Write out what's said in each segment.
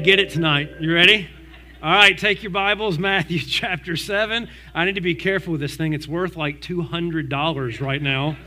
To get it tonight? You ready? All right, take your Bibles, Matthew chapter 7. I need to be careful with this thing. It's worth like $200 right now.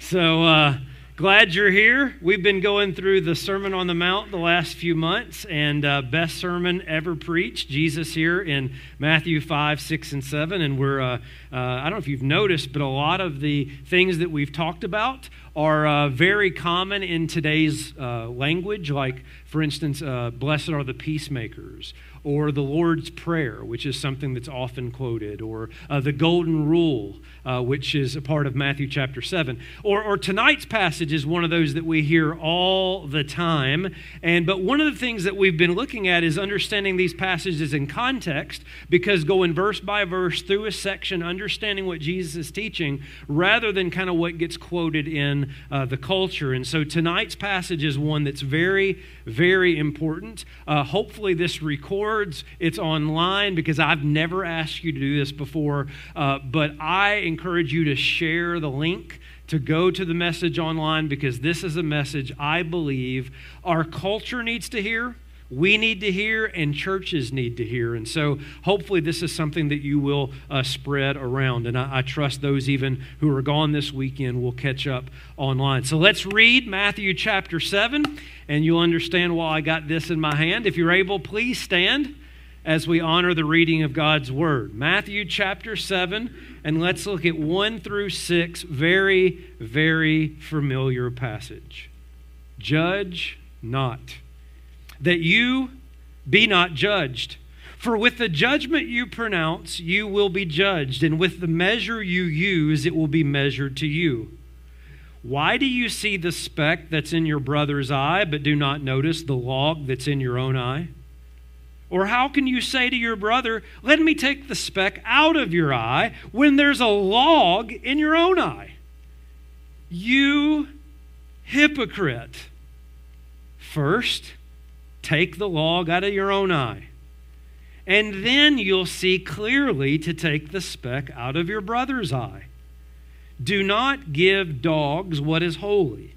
So, uh, glad you're here. We've been going through the Sermon on the Mount the last few months, and uh, best sermon ever preached, Jesus here in Matthew 5, 6, and 7. And we're, uh, uh, I don't know if you've noticed, but a lot of the things that we've talked about are uh, very common in today's uh, language, like, for instance, uh, blessed are the peacemakers, or the Lord's Prayer, which is something that's often quoted, or uh, the Golden Rule, uh, which is a part of Matthew chapter 7. Or, or tonight's passage is one of those that we hear all the time. And, but one of the things that we've been looking at is understanding these passages in context, because going verse by verse through a section, understanding what Jesus is teaching, rather than kind of what gets quoted in uh, the culture. And so tonight's passage is one that's very, very important. Uh, hopefully, this records. It's online because I've never asked you to do this before. Uh, but I encourage you to share the link to go to the message online because this is a message I believe our culture needs to hear we need to hear and churches need to hear. And so hopefully this is something that you will uh, spread around. And I, I, trust those even who are gone this weekend will catch up online. So let's read Matthew chapter 7, and you'll understand why I got this in my hand. If you're able, please stand as we honor the reading of God's word. Matthew chapter 7, and let's look at 1 through 6, very, very familiar passage. Judge not that you be not judged. For with the judgment you pronounce, you will be judged, and with the measure you use, it will be measured to you. Why do you see the speck that's in your brother's eye, but do not notice the log that's in your own eye? Or how can you say to your brother, Let me take the speck out of your eye, when there's a log in your own eye? You hypocrite. First, Take the log out of your own eye. And then you'll see clearly to take the speck out of your brother's eye. Do not give dogs what is holy,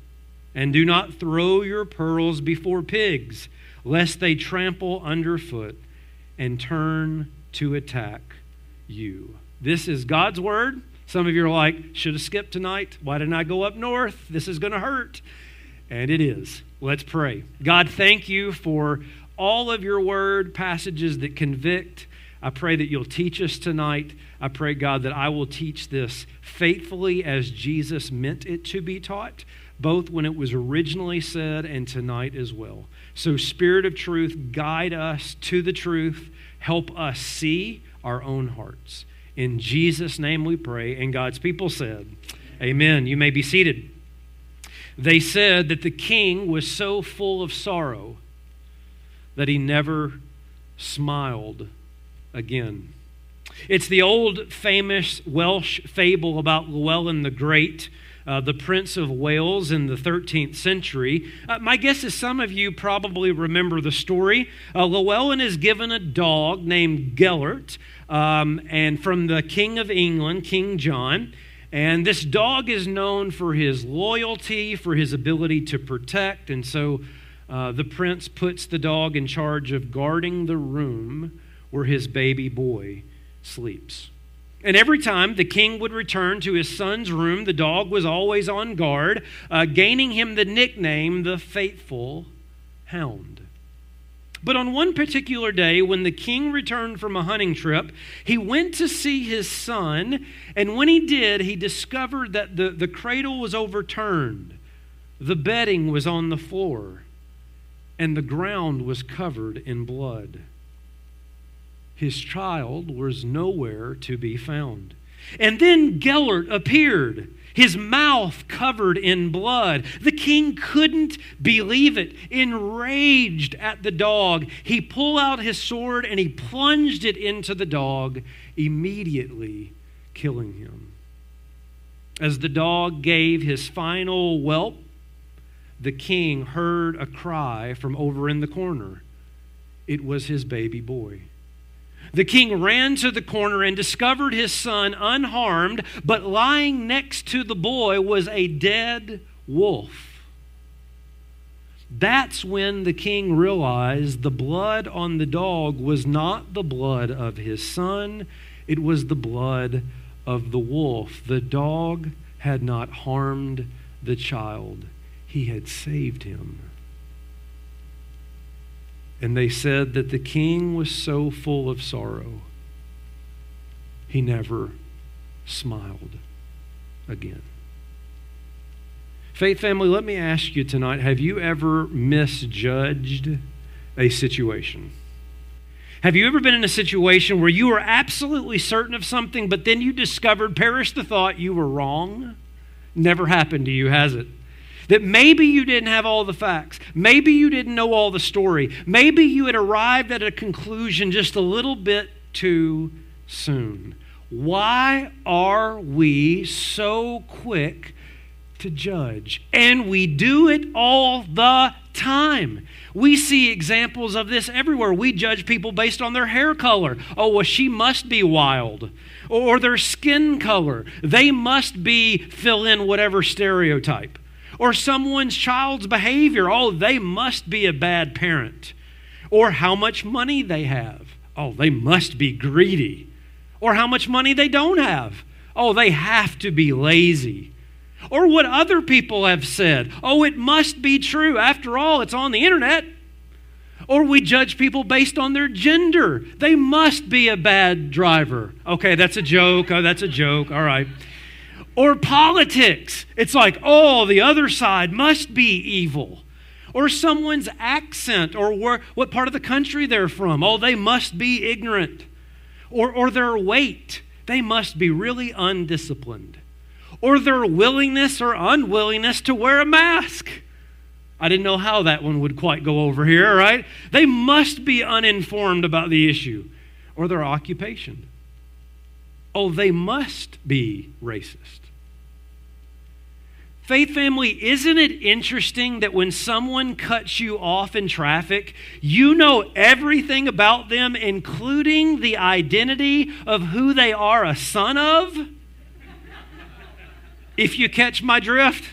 and do not throw your pearls before pigs, lest they trample underfoot and turn to attack you. This is God's word. Some of you are like, should have skipped tonight. Why didn't I go up north? This is going to hurt. And it is. Let's pray. God, thank you for all of your word passages that convict. I pray that you'll teach us tonight. I pray, God, that I will teach this faithfully as Jesus meant it to be taught, both when it was originally said and tonight as well. So, Spirit of truth, guide us to the truth. Help us see our own hearts. In Jesus' name we pray. And God's people said, Amen. You may be seated. They said that the king was so full of sorrow that he never smiled again. It's the old famous Welsh fable about Llewellyn the Great, uh, the Prince of Wales in the 13th century. Uh, my guess is some of you probably remember the story. Uh, Llewellyn is given a dog named Gellert, um, and from the King of England, King John. And this dog is known for his loyalty, for his ability to protect. And so uh, the prince puts the dog in charge of guarding the room where his baby boy sleeps. And every time the king would return to his son's room, the dog was always on guard, uh, gaining him the nickname the Faithful Hound. But on one particular day, when the king returned from a hunting trip, he went to see his son, and when he did, he discovered that the, the cradle was overturned, the bedding was on the floor, and the ground was covered in blood. His child was nowhere to be found. And then Gellert appeared his mouth covered in blood. The king couldn't believe it. Enraged at the dog, he pulled out his sword and he plunged it into the dog, immediately killing him. As the dog gave his final whelp, the king heard a cry from over in the corner. It was his baby boy. The king ran to the corner and discovered his son unharmed, but lying next to the boy was a dead wolf. That's when the king realized the blood on the dog was not the blood of his son, it was the blood of the wolf. The dog had not harmed the child, he had saved him. And they said that the king was so full of sorrow, he never smiled again. Faith family, let me ask you tonight have you ever misjudged a situation? Have you ever been in a situation where you were absolutely certain of something, but then you discovered, perish the thought, you were wrong? Never happened to you, has it? That maybe you didn't have all the facts. Maybe you didn't know all the story. Maybe you had arrived at a conclusion just a little bit too soon. Why are we so quick to judge? And we do it all the time. We see examples of this everywhere. We judge people based on their hair color. Oh, well, she must be wild. Or their skin color. They must be fill in whatever stereotype. Or someone's child's behavior. Oh, they must be a bad parent. Or how much money they have. Oh, they must be greedy. Or how much money they don't have. Oh, they have to be lazy or what other people have said. Oh, it must be true. After all, it's on the internet. Or we judge people based on their gender. They must be a bad driver. Okay, that's a joke. Oh, that's a joke. All right. Or politics. It's like, oh, the other side must be evil. Or someone's accent or where, what part of the country they're from. Oh, they must be ignorant. Or, or their weight. They must be really undisciplined or their willingness or unwillingness to wear a mask. I didn't know how that one would quite go over here, right? They must be uninformed about the issue or their occupation. Oh, they must be racist. Faith family, isn't it interesting that when someone cuts you off in traffic, you know everything about them, including the identity of who they are a son of? if you catch my drift.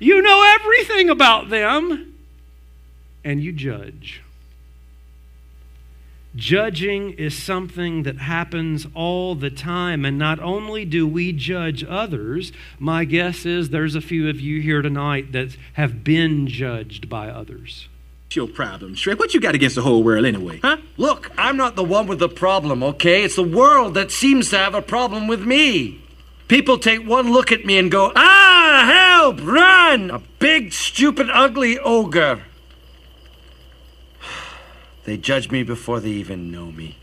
You know everything about them, and you judge. Judging is something that happens all the time, and not only do we judge others, my guess is there's a few of you here tonight that have been judged by others. Your problem, Shrek. What you got against the whole world anyway? Huh? Look, I'm not the one with the problem, okay? It's the world that seems to have a problem with me. People take one look at me and go, Ah, help, run! A big, stupid, ugly ogre. They judge me before they even know me.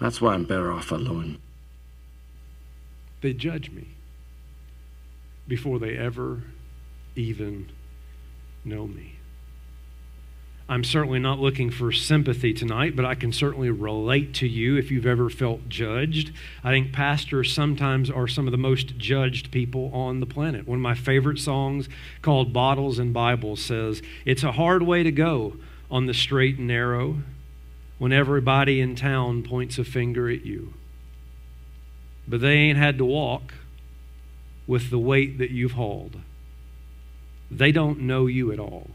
That's why I'm better off alone. They judge me before they ever even know me. I'm certainly not looking for sympathy tonight, but I can certainly relate to you if you've ever felt judged. I think pastors sometimes are some of the most judged people on the planet. One of my favorite songs called Bottles and Bibles says, It's a hard way to go on the straight and narrow when everybody in town points a finger at you. But they ain't had to walk with the weight that you've hauled. They don't know you at all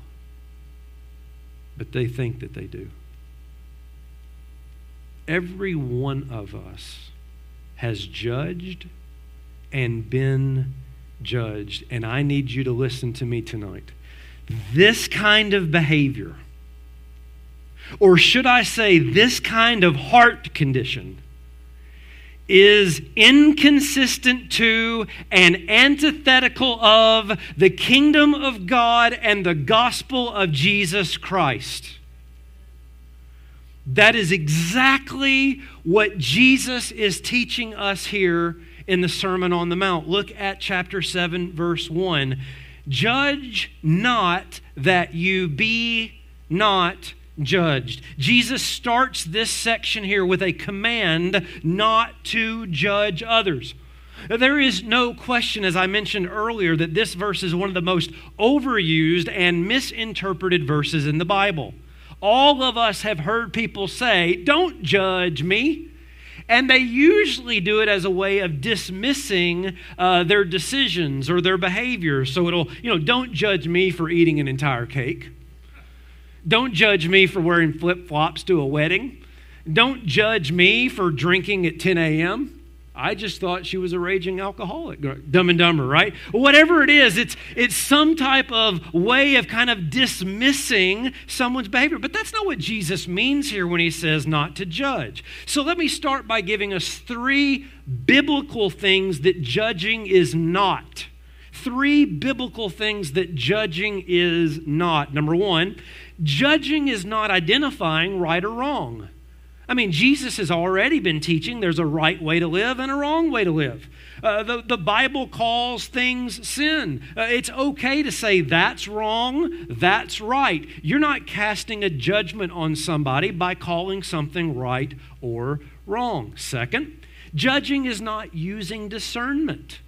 but they think that they do. Every one of us has judged and been judged. And I need you to listen to me tonight. This kind of behavior, or should I say, this kind of heart condition, is inconsistent to and antithetical of the kingdom of God and the gospel of Jesus Christ. That is exactly what Jesus is teaching us here in the Sermon on the Mount. Look at chapter 7, verse 1. Judge not that you be not judged. Jesus starts this section here with a command not to judge others. There is no question, as I mentioned earlier, that this verse is one of the most overused and misinterpreted verses in the Bible. All of us have heard people say, Don't judge me. And they usually do it as a way of dismissing uh, their decisions or their behavior. So it'll, you know, don't judge me for eating an entire cake. Don't judge me for wearing flip flops to a wedding. Don't judge me for drinking at 10 a.m. I just thought she was a raging alcoholic. Dumb and dumber, right? Whatever it is, it's, it's some type of way of kind of dismissing someone's behavior. But that's not what Jesus means here when he says not to judge. So let me start by giving us three biblical things that judging is not. Three biblical things that judging is not. Number one, judging is not identifying right or wrong. I mean, Jesus has already been teaching there's a right way to live and a wrong way to live. Uh, the, the Bible calls things sin. Uh, it's okay to say that's wrong, that's right. You're not casting a judgment on somebody by calling something right or wrong. Second, judging is not using discernment.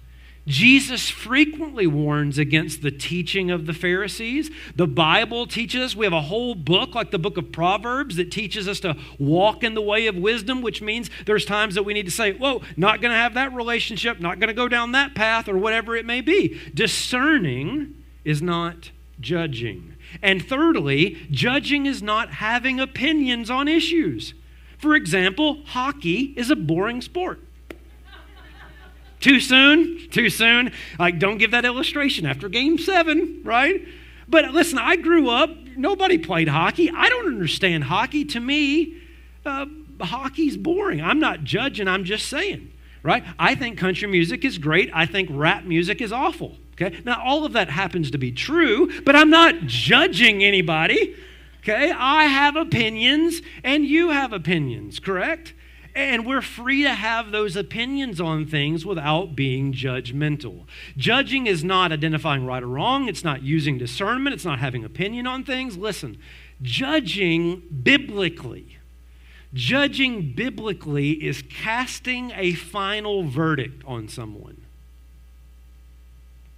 Jesus frequently warns against the teaching of the Pharisees. The Bible teaches us, we have a whole book like the book of Proverbs that teaches us to walk in the way of wisdom, which means there's times that we need to say, Whoa, not going to have that relationship, not going to go down that path, or whatever it may be. Discerning is not judging. And thirdly, judging is not having opinions on issues. For example, hockey is a boring sport. Too soon? Too soon? Like, don't give that illustration after game seven, right? But listen, I grew up, nobody played hockey. I don't understand hockey. To me, uh, hockey's boring. I'm not judging, I'm just saying, right? I think country music is great. I think rap music is awful. Okay? Now, all of that happens to be true, but I'm not judging anybody. Okay? I have opinions and you have opinions, correct? And we're free to have those opinions on things without being judgmental. Judging is not identifying right or wrong, it's not using discernment, it's not having opinion on things. Listen, judging biblically, judging biblically is casting a final verdict on someone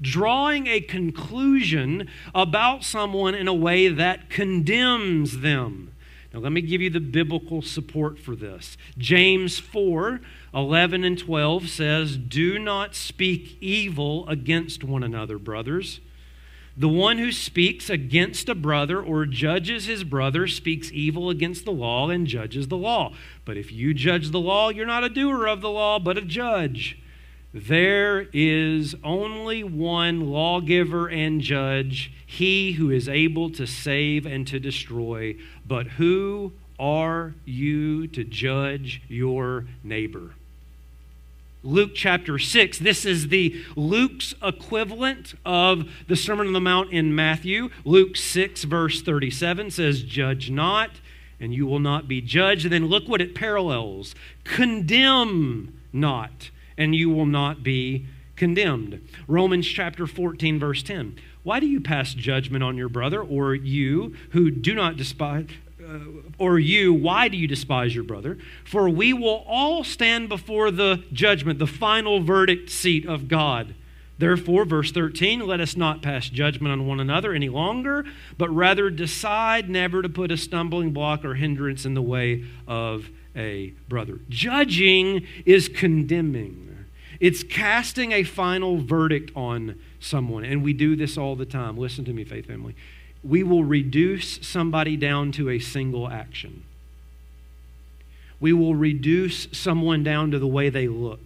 drawing a conclusion about someone in a way that condemns them. Now, let me give you the biblical support for this. James 4 11 and 12 says, Do not speak evil against one another, brothers. The one who speaks against a brother or judges his brother speaks evil against the law and judges the law. But if you judge the law, you're not a doer of the law, but a judge. There is only one lawgiver and judge, he who is able to save and to destroy. But who are you to judge your neighbor? Luke chapter 6. This is the Luke's equivalent of the Sermon on the Mount in Matthew. Luke 6, verse 37 says, Judge not, and you will not be judged. And then look what it parallels condemn not and you will not be condemned. Romans chapter 14, verse 10. Why do you pass judgment on your brother, or you who do not despise? Uh, or you, why do you despise your brother? For we will all stand before the judgment, the final verdict seat of God. Therefore, verse 13, let us not pass judgment on one another any longer, but rather decide never to put a stumbling block or hindrance in the way of a brother. Judging is condemning. It's casting a final verdict on someone. And we do this all the time. Listen to me, faith family. We will reduce somebody down to a single action. We will reduce someone down to the way they look.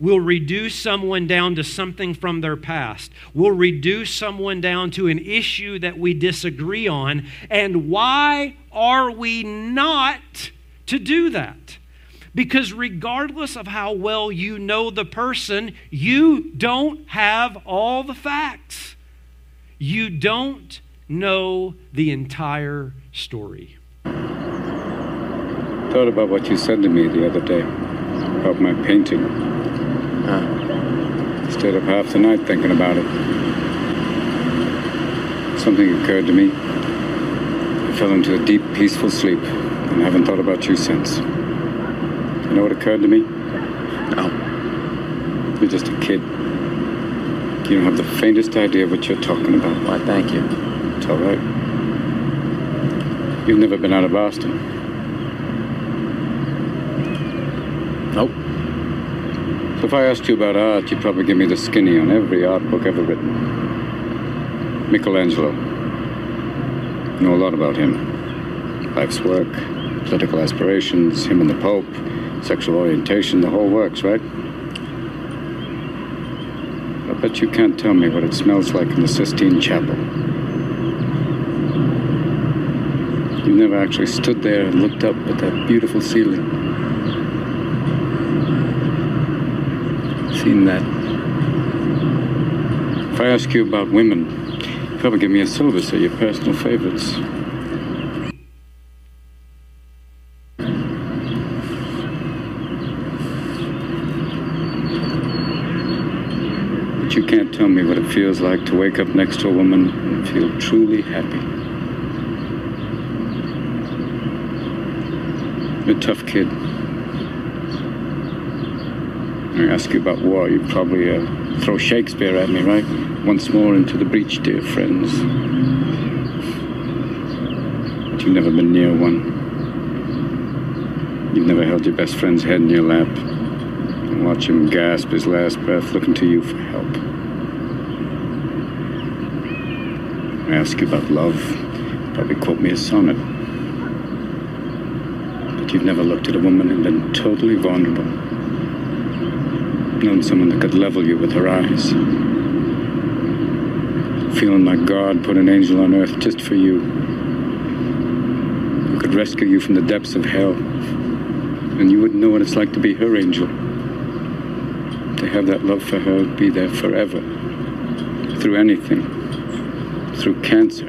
We'll reduce someone down to something from their past. We'll reduce someone down to an issue that we disagree on. And why are we not to do that? Because regardless of how well you know the person, you don't have all the facts. You don't know the entire story. Thought about what you said to me the other day about my painting. Uh, stayed up half the night thinking about it. Something occurred to me. I fell into a deep, peaceful sleep and haven't thought about you since. You know what occurred to me? No. You're just a kid. You don't have the faintest idea what you're talking about. Why, thank you. It's all right. You've never been out of Boston. Nope. So if I asked you about art, you'd probably give me the skinny on every art book ever written. Michelangelo. Know a lot about him. Life's work, political aspirations, him and the Pope, sexual orientation, the whole works, right? I bet you can't tell me what it smells like in the Sistine Chapel. You never actually stood there and looked up at that beautiful ceiling. Seen that. If I ask you about women, you probably give me a syllabus of your personal favorites. You can't tell me what it feels like to wake up next to a woman and feel truly happy. You're a tough kid. I ask you about war, you'd probably uh, throw Shakespeare at me, right? Once more into the breach, dear friends. But you've never been near one. You've never held your best friend's head in your lap and watch him gasp his last breath looking to you for I ask you about love, probably quote me a sonnet. But you've never looked at a woman and been totally vulnerable. Known someone that could level you with her eyes. Feeling like God put an angel on earth just for you. Who could rescue you from the depths of hell. And you wouldn't know what it's like to be her angel. To have that love for her be there forever. Through anything. Through cancer.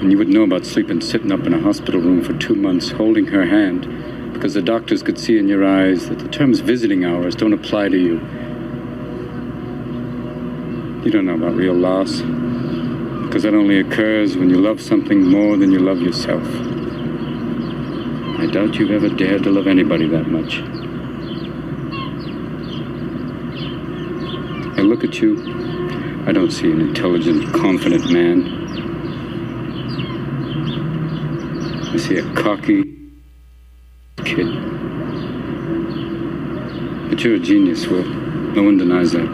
And you would know about sleeping sitting up in a hospital room for two months holding her hand because the doctors could see in your eyes that the terms visiting hours don't apply to you. You don't know about real loss because that only occurs when you love something more than you love yourself. I doubt you've ever dared to love anybody that much. I look at you, I don't see an intelligent, confident man. I see a cocky kid. But you're a genius, Will. No one denies that.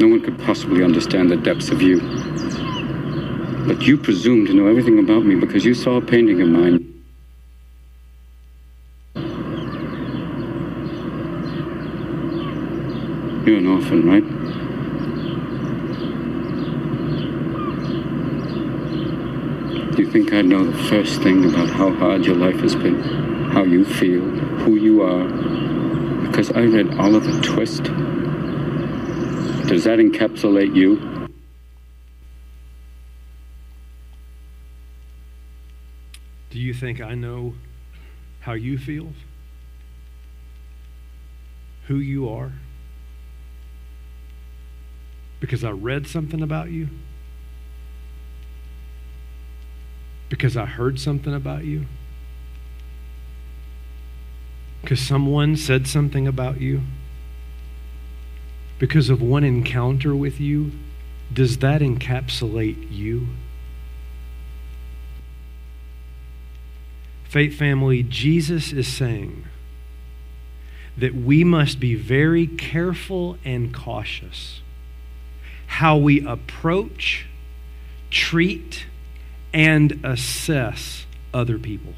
No one could possibly understand the depths of you. But you presume to know everything about me because you saw a painting of mine. Orphan, right? Do you think I know the first thing about how hard your life has been? How you feel? Who you are? Because I read Oliver Twist. Does that encapsulate you? Do you think I know how you feel? Who you are? Because I read something about you? Because I heard something about you? Because someone said something about you? Because of one encounter with you? Does that encapsulate you? Faith family, Jesus is saying that we must be very careful and cautious how we approach, treat, and assess other people.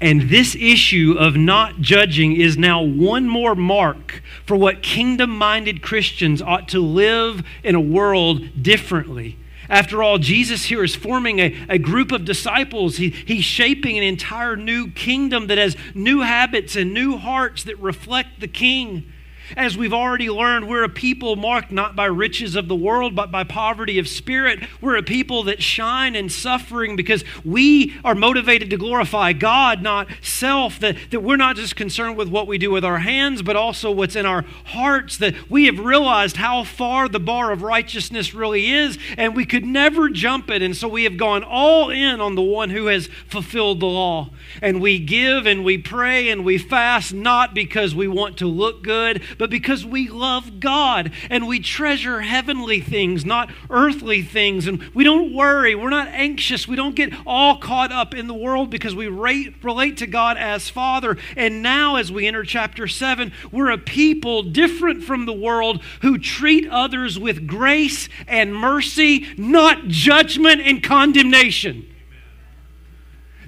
And this issue of not judging is now one more mark for what kingdom minded Christians ought to live in a world differently. After all, Jesus here is forming a, a group of disciples. He, he's shaping an entire new kingdom that has new habits and new hearts that reflect the King. As we've already learned, we're a people marked not by riches of the world, but by poverty of spirit. We're a people that shine in suffering because we are motivated to glorify God, not self. That, that we're not just concerned with what we do with our hands, but also what's in our hearts. That we have realized how far the bar of righteousness really is, and we could never jump it. And so we have gone all in on the one who has fulfilled the law. And we give and we pray and we fast not because we want to look good, but because we love God and we treasure heavenly things, not earthly things. And we don't worry, we're not anxious, we don't get all caught up in the world because we rate, relate to God as Father. And now, as we enter chapter 7, we're a people different from the world who treat others with grace and mercy, not judgment and condemnation.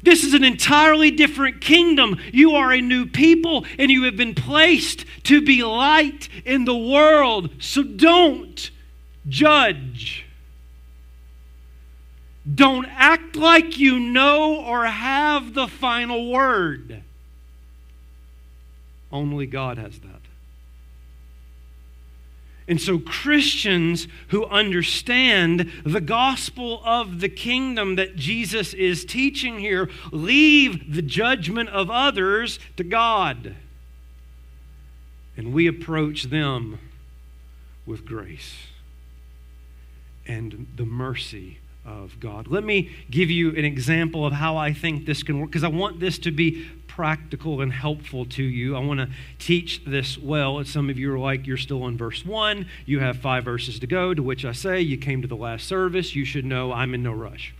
This is an entirely different kingdom. You are a new people and you have been placed to be light in the world. So don't judge. Don't act like you know or have the final word. Only God has that. And so, Christians who understand the gospel of the kingdom that Jesus is teaching here leave the judgment of others to God. And we approach them with grace and the mercy of God. Let me give you an example of how I think this can work because I want this to be practical and helpful to you. I want to teach this well. Some of you are like, you're still on verse 1. You have five verses to go, to which I say, you came to the last service. You should know I'm in no rush.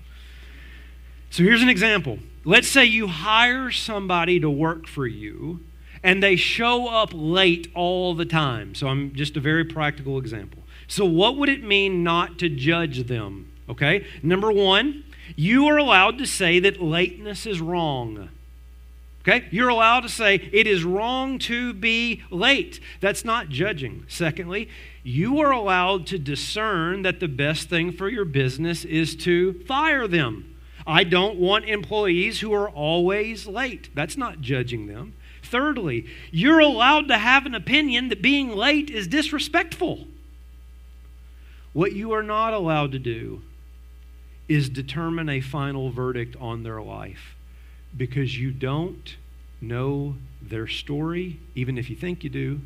So here's an example. Let's say you hire somebody to work for you and they show up late all the time. So I'm just a very practical example. So, what would it mean not to judge them? Okay? Number one, you are allowed to say that lateness is wrong. Okay? You're allowed to say it is wrong to be late. That's not judging. Secondly, you are allowed to discern that the best thing for your business is to fire them. I don't want employees who are always late. That's not judging them. Thirdly, you're allowed to have an opinion that being late is disrespectful. What you are not allowed to do is determine a final verdict on their life because you don't know their story, even if you think you do,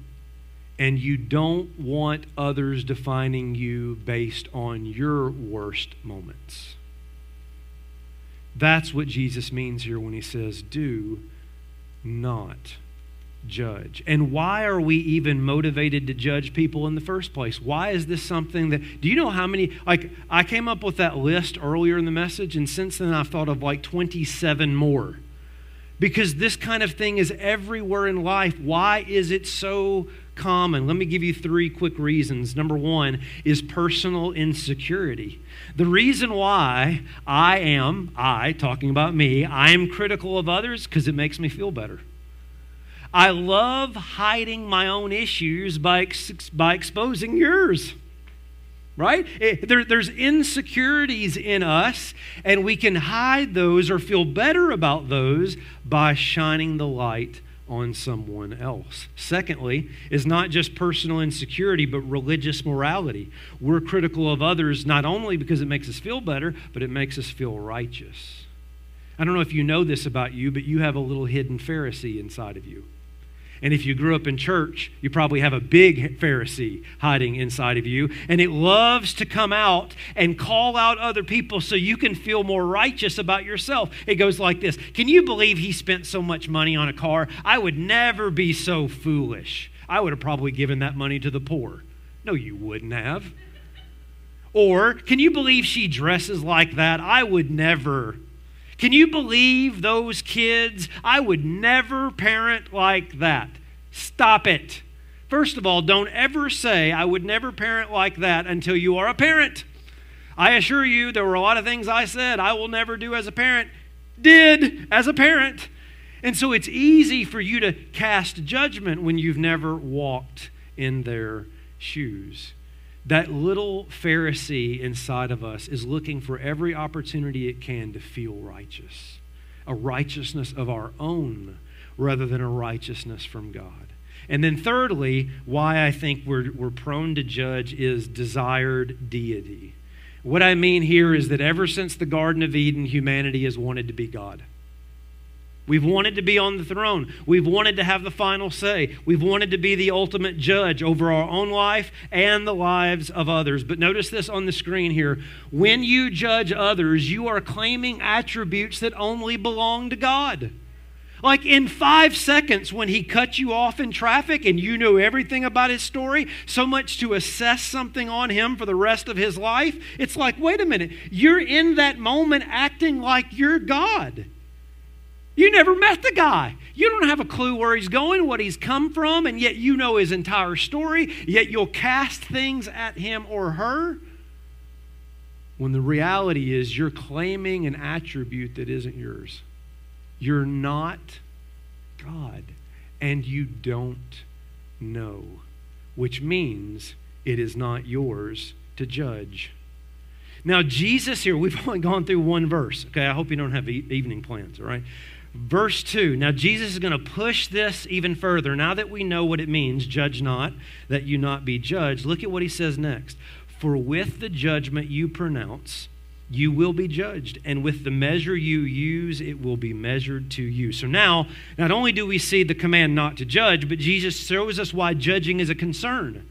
and you don't want others defining you based on your worst moments. That's what Jesus means here when he says, Do not judge. And why are we even motivated to judge people in the first place? Why is this something that, do you know how many, like, I came up with that list earlier in the message, and since then I've thought of like 27 more. Because this kind of thing is everywhere in life. Why is it so common? Let me give you three quick reasons. Number one is personal insecurity. The reason why I am, I, talking about me, I am critical of others because it makes me feel better. I love hiding my own issues by, ex- by exposing yours. Right? It, there, there's insecurities in us, and we can hide those or feel better about those by shining the light on someone else. Secondly, is not just personal insecurity, but religious morality. We're critical of others not only because it makes us feel better, but it makes us feel righteous. I don't know if you know this about you, but you have a little hidden Pharisee inside of you. And if you grew up in church, you probably have a big Pharisee hiding inside of you. And it loves to come out and call out other people so you can feel more righteous about yourself. It goes like this Can you believe he spent so much money on a car? I would never be so foolish. I would have probably given that money to the poor. No, you wouldn't have. Or, can you believe she dresses like that? I would never. Can you believe those kids? I would never parent like that. Stop it. First of all, don't ever say, I would never parent like that until you are a parent. I assure you, there were a lot of things I said I will never do as a parent, did as a parent. And so it's easy for you to cast judgment when you've never walked in their shoes. That little Pharisee inside of us is looking for every opportunity it can to feel righteous, a righteousness of our own rather than a righteousness from God. And then, thirdly, why I think we're, we're prone to judge is desired deity. What I mean here is that ever since the Garden of Eden, humanity has wanted to be God. We've wanted to be on the throne. We've wanted to have the final say. We've wanted to be the ultimate judge over our own life and the lives of others. But notice this on the screen here. When you judge others, you are claiming attributes that only belong to God. Like in five seconds, when he cut you off in traffic and you know everything about his story, so much to assess something on him for the rest of his life, it's like, wait a minute, you're in that moment acting like you're God. You never met the guy. You don't have a clue where he's going, what he's come from, and yet you know his entire story, yet you'll cast things at him or her. When the reality is you're claiming an attribute that isn't yours. You're not God, and you don't know, which means it is not yours to judge. Now, Jesus here, we've only gone through one verse. Okay, I hope you don't have e- evening plans, all right? Verse 2. Now, Jesus is going to push this even further. Now that we know what it means, judge not, that you not be judged, look at what he says next. For with the judgment you pronounce, you will be judged. And with the measure you use, it will be measured to you. So now, not only do we see the command not to judge, but Jesus shows us why judging is a concern.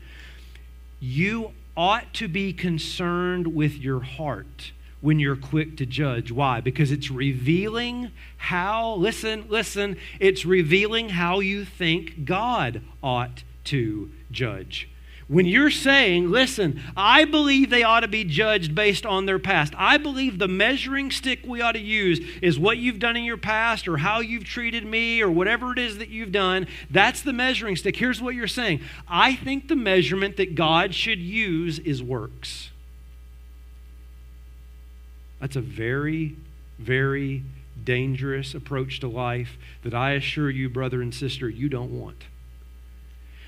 You ought to be concerned with your heart when you're quick to judge. Why? Because it's revealing how, listen, listen, it's revealing how you think God ought to judge. When you're saying, listen, I believe they ought to be judged based on their past. I believe the measuring stick we ought to use is what you've done in your past or how you've treated me or whatever it is that you've done. That's the measuring stick. Here's what you're saying I think the measurement that God should use is works. That's a very, very dangerous approach to life that I assure you, brother and sister, you don't want.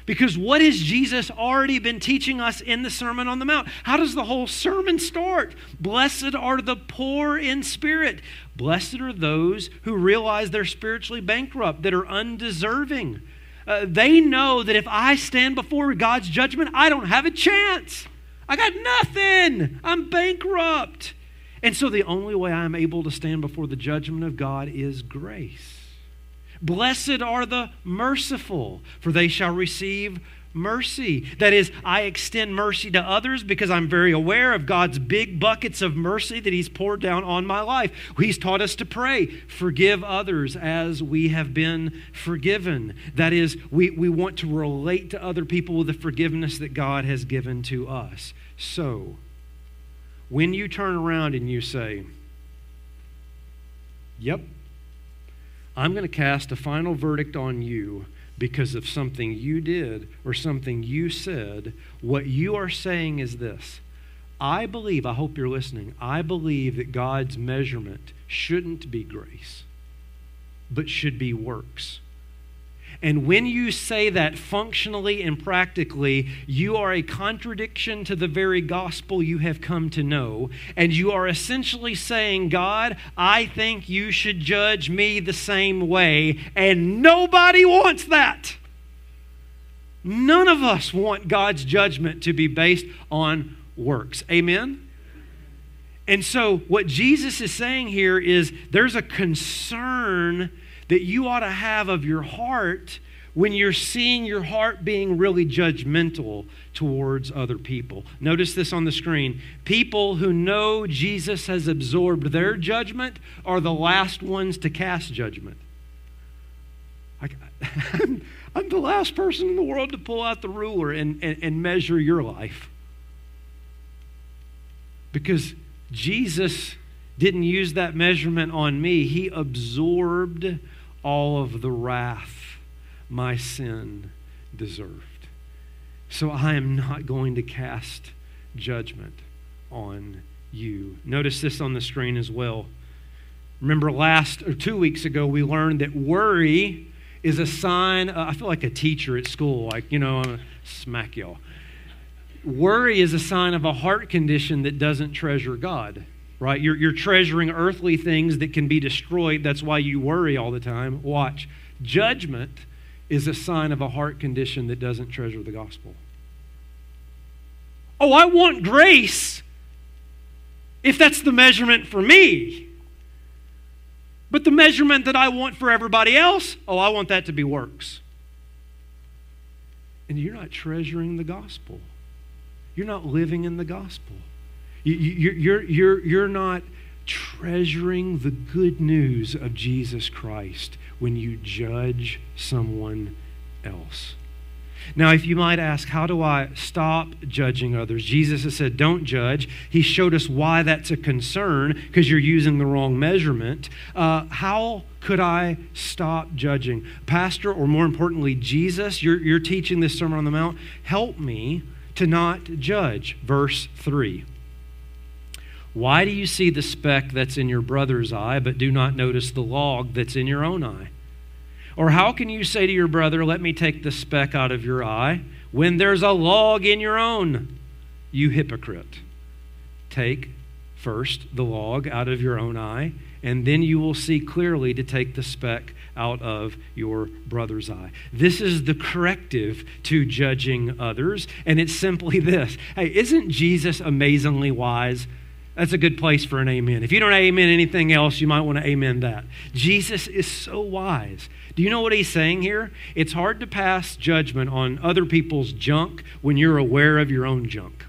Because what has Jesus already been teaching us in the Sermon on the Mount? How does the whole sermon start? Blessed are the poor in spirit. Blessed are those who realize they're spiritually bankrupt, that are undeserving. Uh, they know that if I stand before God's judgment, I don't have a chance. I got nothing. I'm bankrupt. And so the only way I'm able to stand before the judgment of God is grace. Blessed are the merciful, for they shall receive mercy. That is, I extend mercy to others because I'm very aware of God's big buckets of mercy that He's poured down on my life. He's taught us to pray, forgive others as we have been forgiven. That is, we, we want to relate to other people with the forgiveness that God has given to us. So, when you turn around and you say, Yep, I'm going to cast a final verdict on you because of something you did or something you said. What you are saying is this I believe, I hope you're listening, I believe that God's measurement shouldn't be grace, but should be works. And when you say that functionally and practically, you are a contradiction to the very gospel you have come to know. And you are essentially saying, God, I think you should judge me the same way. And nobody wants that. None of us want God's judgment to be based on works. Amen? And so, what Jesus is saying here is there's a concern that you ought to have of your heart when you're seeing your heart being really judgmental towards other people. Notice this on the screen. People who know Jesus has absorbed their judgment are the last ones to cast judgment. I, I'm the last person in the world to pull out the ruler and, and, and measure your life. Because Jesus didn't use that measurement on me, He absorbed all of the wrath my sin deserved. So I am not going to cast judgment on you. Notice this on the screen as well. Remember last or two weeks ago we learned that worry is a sign uh, I feel like a teacher at school like you know I'm smack y'all. Worry is a sign of a heart condition that doesn't treasure God right? You're, you're treasuring earthly things that can be destroyed. That's why you worry all the time. Watch. Judgment is a sign of a heart condition that doesn't treasure the gospel. Oh, I want grace if that's the measurement for me. But the measurement that I want for everybody else, oh, I want that to be works. And you're not treasuring the gospel. You're not living in the gospel. You, are you're, you're, you're not treasuring the good news of Jesus Christ when you judge someone else. Now, if you might ask, how do I stop judging others? Jesus has said, don't judge. He showed us why that's a concern because you're using the wrong measurement. Uh, how could I stop judging? Pastor, or more importantly, Jesus, you're, you're teaching this Sermon on the Mount. Help me to not judge. Verse 3. Why do you see the speck that's in your brother's eye, but do not notice the log that's in your own eye? Or how can you say to your brother, Let me take the speck out of your eye, when there's a log in your own? You hypocrite. Take first the log out of your own eye, and then you will see clearly to take the speck out of your brother's eye. This is the corrective to judging others, and it's simply this Hey, isn't Jesus amazingly wise? That's a good place for an amen. If you don't amen anything else, you might want to amen that. Jesus is so wise. Do you know what he's saying here? It's hard to pass judgment on other people's junk when you're aware of your own junk.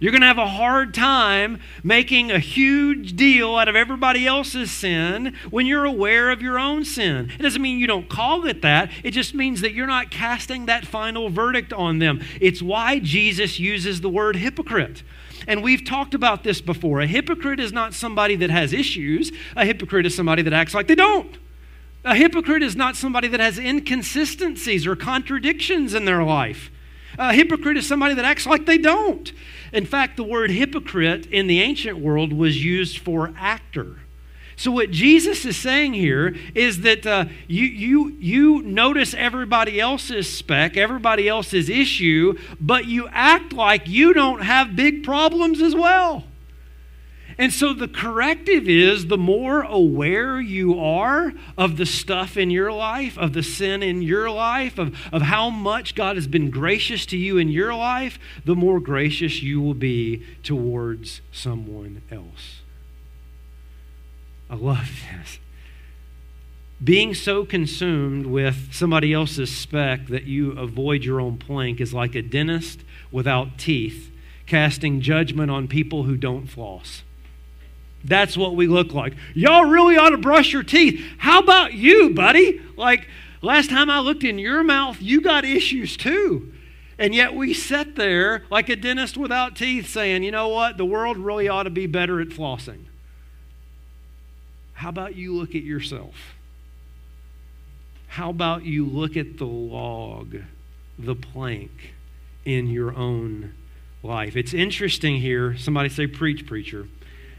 You're going to have a hard time making a huge deal out of everybody else's sin when you're aware of your own sin. It doesn't mean you don't call it that, it just means that you're not casting that final verdict on them. It's why Jesus uses the word hypocrite. And we've talked about this before. A hypocrite is not somebody that has issues, a hypocrite is somebody that acts like they don't. A hypocrite is not somebody that has inconsistencies or contradictions in their life. A hypocrite is somebody that acts like they don't. In fact, the word hypocrite in the ancient world was used for actor. So, what Jesus is saying here is that uh, you, you, you notice everybody else's speck, everybody else's issue, but you act like you don't have big problems as well. And so the corrective is the more aware you are of the stuff in your life, of the sin in your life, of, of how much God has been gracious to you in your life, the more gracious you will be towards someone else. I love this. Being so consumed with somebody else's speck that you avoid your own plank is like a dentist without teeth casting judgment on people who don't floss. That's what we look like. Y'all really ought to brush your teeth. How about you, buddy? Like, last time I looked in your mouth, you got issues too. And yet we sit there like a dentist without teeth saying, you know what? The world really ought to be better at flossing. How about you look at yourself? How about you look at the log, the plank in your own life? It's interesting here. Somebody say, Preach, preacher.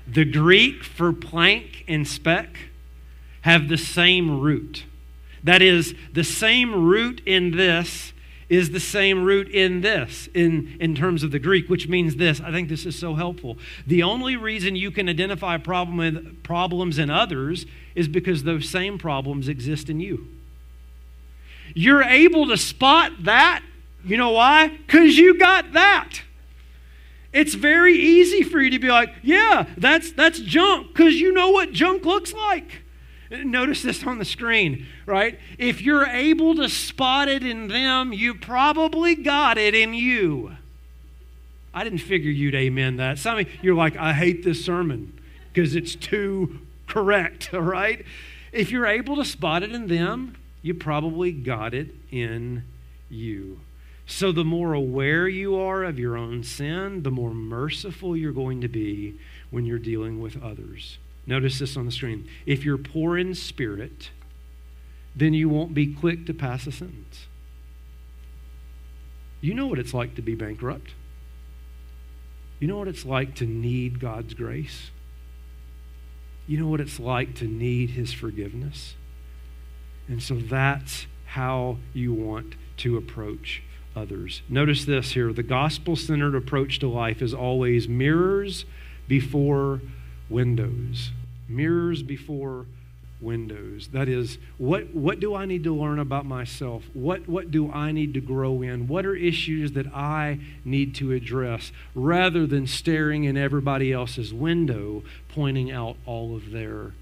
The Greek for plank and speck have the same root. That is, the same root in this is the same root in this, in, in terms of the Greek, which means this. I think this is so helpful. The only reason you can identify problem problems in others is because those same problems exist in you. You're able to spot that. You know why? Because you got that. It's very easy for you to be like, yeah, that's, that's junk, because you know what junk looks like. Notice this on the screen, right? If you're able to spot it in them, you probably got it in you. I didn't figure you'd amen that. Some of you, you're like, I hate this sermon because it's too correct, all right? If you're able to spot it in them, you probably got it in you. So, the more aware you are of your own sin, the more merciful you're going to be when you're dealing with others. Notice this on the screen. If you're poor in spirit, then you won't be quick to pass a sentence. You know what it's like to be bankrupt. You know what it's like to need God's grace. You know what it's like to need His forgiveness. And so that's how you want to approach others. Notice this here the gospel centered approach to life is always mirrors before windows. Mirrors before windows. That is, what, what do I need to learn about myself? What, what do I need to grow in? What are issues that I need to address rather than staring in everybody else's window, pointing out all of their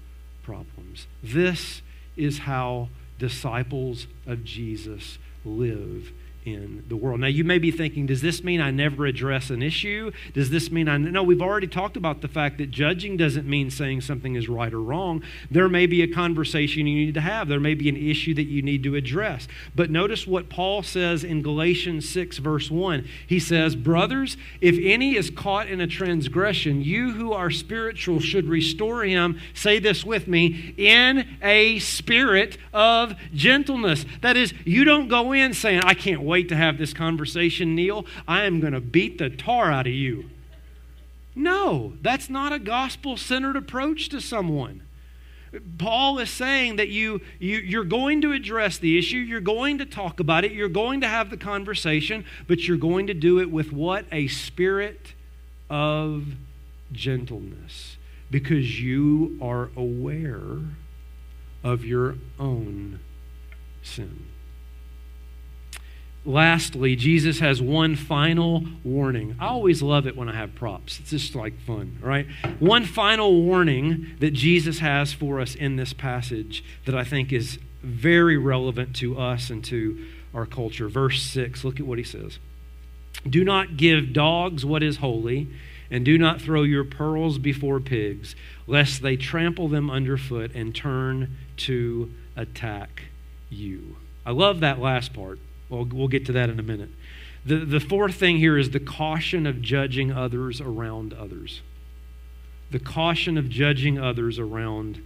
problems? This is how disciples of Jesus live in the world. Now, you may be thinking, does this mean I never address an issue? Does this mean I. No, we've already talked about the fact that judging doesn't mean saying something is right or wrong. There may be a conversation you need to have, there may be an issue that you need to address. But notice what Paul says in Galatians 6, verse 1. He says, Brothers, if any is caught in a transgression, you who are spiritual should restore him, say this with me, in a spirit of gentleness. That is, you don't go in saying, I can't wait to have this conversation, Neil. I am going to beat the tar out of you. No, that's not a gospel centered approach to someone. Paul is saying that you, you, you're going to address the issue, you're going to talk about it, you're going to have the conversation, but you're going to do it with what? A spirit of gentleness. Because you are aware of your own sin. Lastly, Jesus has one final warning. I always love it when I have props. It's just like fun, right? One final warning that Jesus has for us in this passage that I think is very relevant to us and to our culture. Verse 6, look at what he says. Do not give dogs what is holy, and do not throw your pearls before pigs, lest they trample them underfoot and turn to attack you. I love that last part. Well, we'll get to that in a minute. The, the fourth thing here is the caution of judging others around others. The caution of judging others around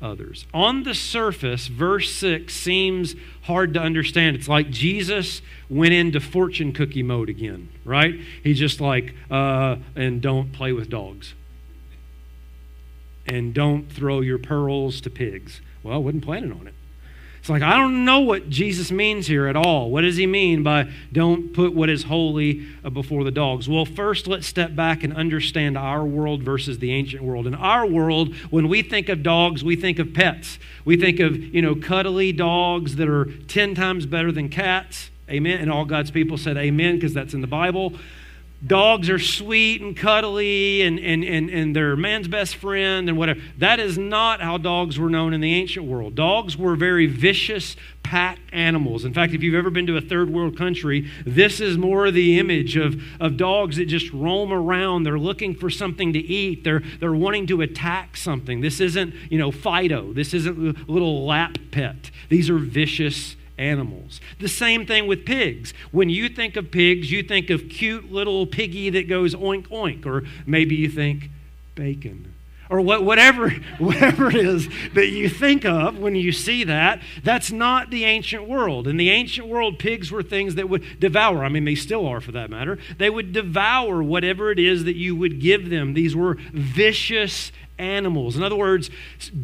others. On the surface, verse 6 seems hard to understand. It's like Jesus went into fortune cookie mode again, right? He's just like, uh, and don't play with dogs. And don't throw your pearls to pigs. Well, I wasn't planning on it. It's like, I don't know what Jesus means here at all. What does he mean by don't put what is holy before the dogs? Well, first, let's step back and understand our world versus the ancient world. In our world, when we think of dogs, we think of pets. We think of, you know, cuddly dogs that are 10 times better than cats. Amen. And all God's people said amen because that's in the Bible dogs are sweet and cuddly and, and, and, and they're man's best friend and whatever. That is not how dogs were known in the ancient world. Dogs were very vicious pack animals. In fact, if you've ever been to a third world country, this is more the image of, of dogs that just roam around. They're looking for something to eat. They're, they're wanting to attack something. This isn't, you know, Fido. This isn't a little lap pet. These are vicious animals. The same thing with pigs. When you think of pigs, you think of cute little piggy that goes oink oink, or maybe you think bacon. Or what, whatever, whatever it is that you think of when you see that, that's not the ancient world. In the ancient world, pigs were things that would devour. I mean, they still are for that matter. They would devour whatever it is that you would give them. These were vicious animals. In other words,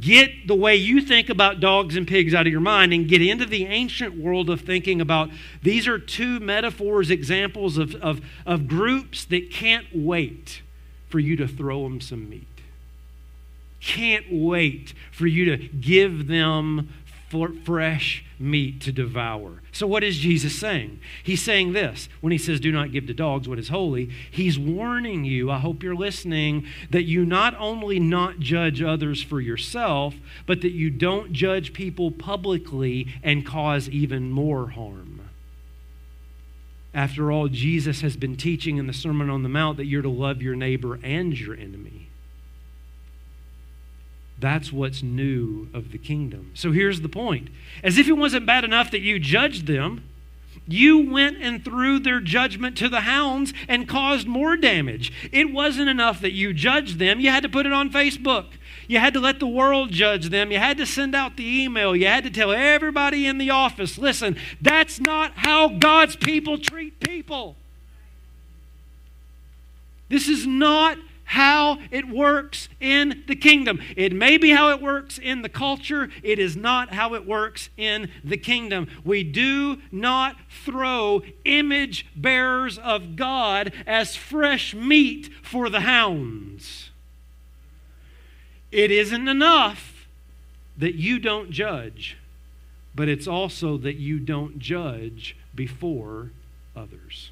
get the way you think about dogs and pigs out of your mind and get into the ancient world of thinking about these are two metaphors, examples of, of, of groups that can't wait for you to throw them some meat. Can't wait for you to give them fresh meat to devour. So, what is Jesus saying? He's saying this when he says, Do not give to dogs what is holy. He's warning you, I hope you're listening, that you not only not judge others for yourself, but that you don't judge people publicly and cause even more harm. After all, Jesus has been teaching in the Sermon on the Mount that you're to love your neighbor and your enemy. That's what's new of the kingdom. So here's the point. As if it wasn't bad enough that you judged them, you went and threw their judgment to the hounds and caused more damage. It wasn't enough that you judged them, you had to put it on Facebook. You had to let the world judge them. You had to send out the email. You had to tell everybody in the office listen, that's not how God's people treat people. This is not how it works in the kingdom. It may be how it works in the culture, it is not how it works in the kingdom. We do not throw image bearers of God as fresh meat for the hounds. It isn't enough that you don't judge, but it's also that you don't judge before others.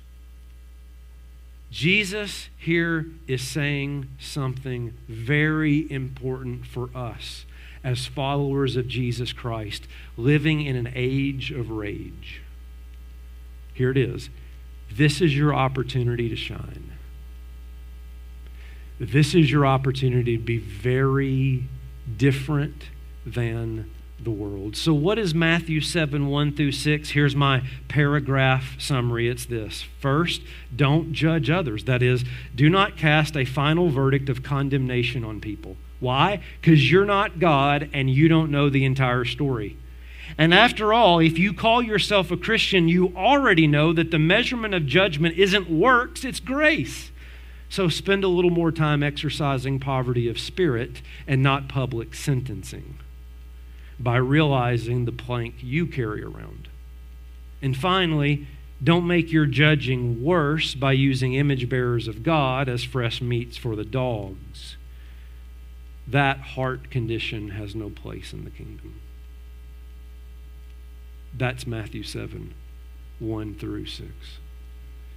Jesus here is saying something very important for us as followers of Jesus Christ, living in an age of rage. Here it is. This is your opportunity to shine. This is your opportunity to be very different than the world. So, what is Matthew 7 1 through 6? Here's my paragraph summary it's this. First, don't judge others. That is, do not cast a final verdict of condemnation on people. Why? Because you're not God and you don't know the entire story. And after all, if you call yourself a Christian, you already know that the measurement of judgment isn't works, it's grace. So spend a little more time exercising poverty of spirit and not public sentencing by realizing the plank you carry around. And finally, don't make your judging worse by using image bearers of God as fresh meats for the dogs. That heart condition has no place in the kingdom. That's Matthew 7 1 through 6.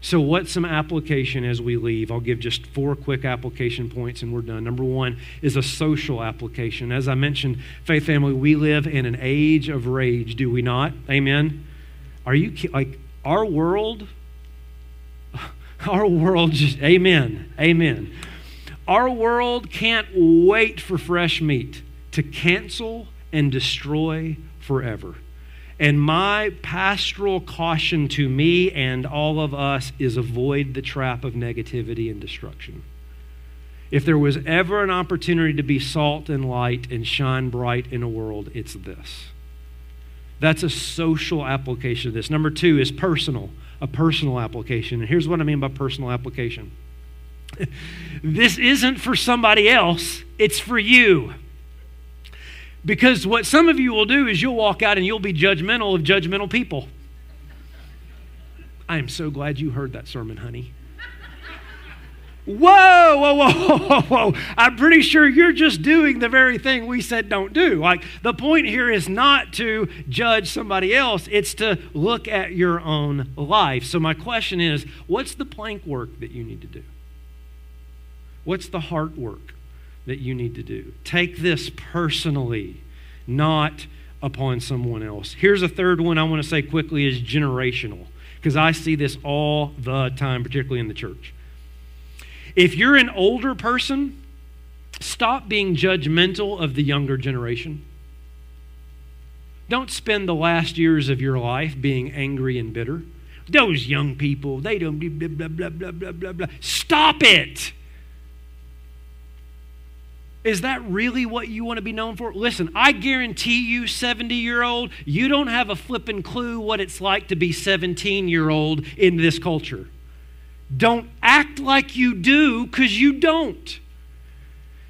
So, what's some application as we leave? I'll give just four quick application points and we're done. Number one is a social application. As I mentioned, Faith Family, we live in an age of rage, do we not? Amen? Are you like our world? Our world just, amen, amen. Our world can't wait for fresh meat to cancel and destroy forever. And my pastoral caution to me and all of us is avoid the trap of negativity and destruction. If there was ever an opportunity to be salt and light and shine bright in a world, it's this. That's a social application of this. Number two is personal, a personal application. And here's what I mean by personal application this isn't for somebody else, it's for you. Because what some of you will do is you'll walk out and you'll be judgmental of judgmental people. I am so glad you heard that sermon, honey. Whoa, whoa, whoa, whoa, whoa. I'm pretty sure you're just doing the very thing we said don't do. Like, the point here is not to judge somebody else, it's to look at your own life. So, my question is what's the plank work that you need to do? What's the heart work that you need to do. Take this personally, not upon someone else. Here's a third one I want to say quickly is generational, because I see this all the time, particularly in the church. If you're an older person, stop being judgmental of the younger generation. Don't spend the last years of your life being angry and bitter. Those young people, they don't blah, blah, blah, blah, blah, blah, blah. Stop it. Is that really what you want to be known for? Listen, I guarantee you, 70 year old, you don't have a flipping clue what it's like to be 17 year old in this culture. Don't act like you do because you don't.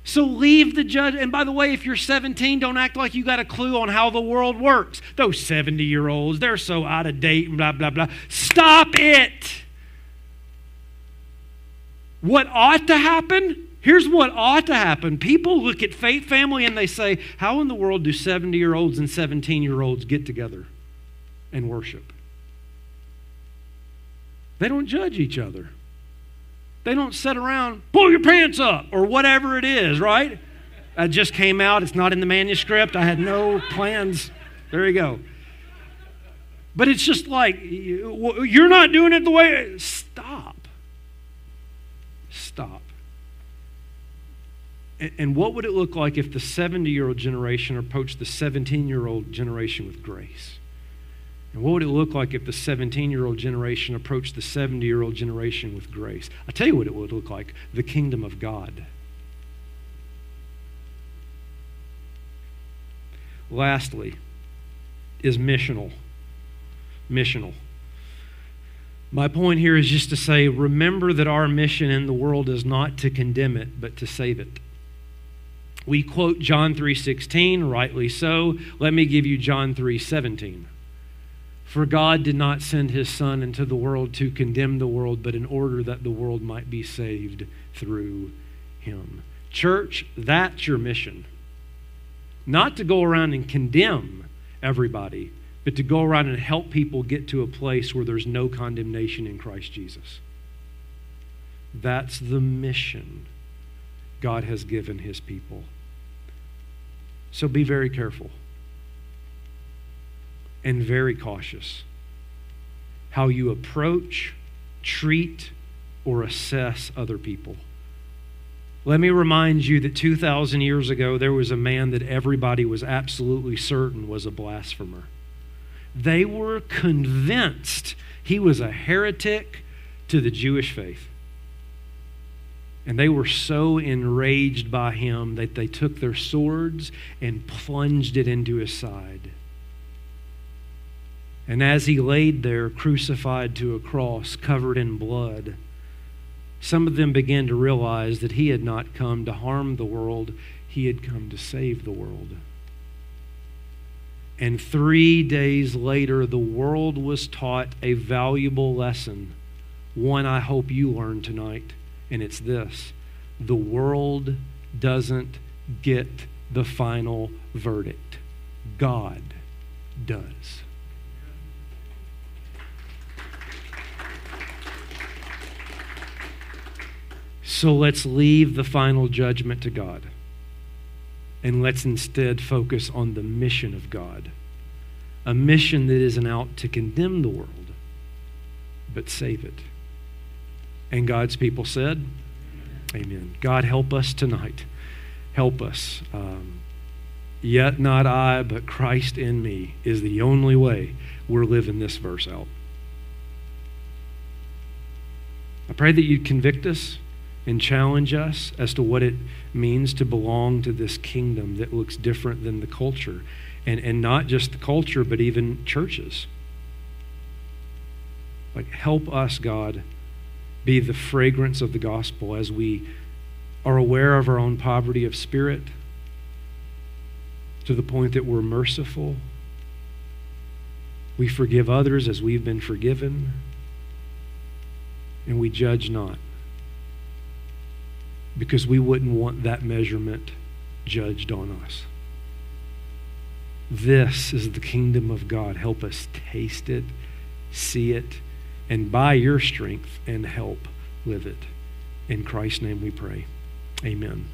So leave the judge. And by the way, if you're 17, don't act like you got a clue on how the world works. Those 70 year olds, they're so out of date and blah, blah, blah. Stop it. What ought to happen? Here's what ought to happen. People look at faith family and they say, How in the world do 70 year olds and 17 year olds get together and worship? They don't judge each other. They don't sit around, pull your pants up, or whatever it is, right? It just came out. It's not in the manuscript. I had no plans. There you go. But it's just like, you're not doing it the way. Stop. Stop. And what would it look like if the 70 year old generation approached the 17 year old generation with grace? And what would it look like if the 17 year old generation approached the 70 year old generation with grace? I'll tell you what it would look like the kingdom of God. Lastly, is missional. Missional. My point here is just to say remember that our mission in the world is not to condemn it, but to save it. We quote John 3:16, rightly so. Let me give you John 3:17. For God did not send his son into the world to condemn the world, but in order that the world might be saved through him. Church, that's your mission. Not to go around and condemn everybody, but to go around and help people get to a place where there's no condemnation in Christ Jesus. That's the mission God has given his people. So be very careful and very cautious how you approach, treat, or assess other people. Let me remind you that 2,000 years ago, there was a man that everybody was absolutely certain was a blasphemer. They were convinced he was a heretic to the Jewish faith. And they were so enraged by him that they took their swords and plunged it into his side. And as he laid there, crucified to a cross, covered in blood, some of them began to realize that he had not come to harm the world, he had come to save the world. And three days later, the world was taught a valuable lesson, one I hope you learn tonight, and it's this the world doesn't get the final verdict, God does. So let's leave the final judgment to God. And let's instead focus on the mission of God. A mission that isn't out to condemn the world, but save it. And God's people said, Amen. God, help us tonight. Help us. Um, Yet not I, but Christ in me is the only way we're living this verse out. I pray that you'd convict us and challenge us as to what it means to belong to this kingdom that looks different than the culture. And, and not just the culture, but even churches. Like, help us, God, be the fragrance of the gospel as we are aware of our own poverty of spirit to the point that we're merciful. We forgive others as we've been forgiven. And we judge not because we wouldn't want that measurement judged on us. This is the kingdom of God. Help us taste it, see it, and by your strength and help live it. In Christ's name we pray. Amen.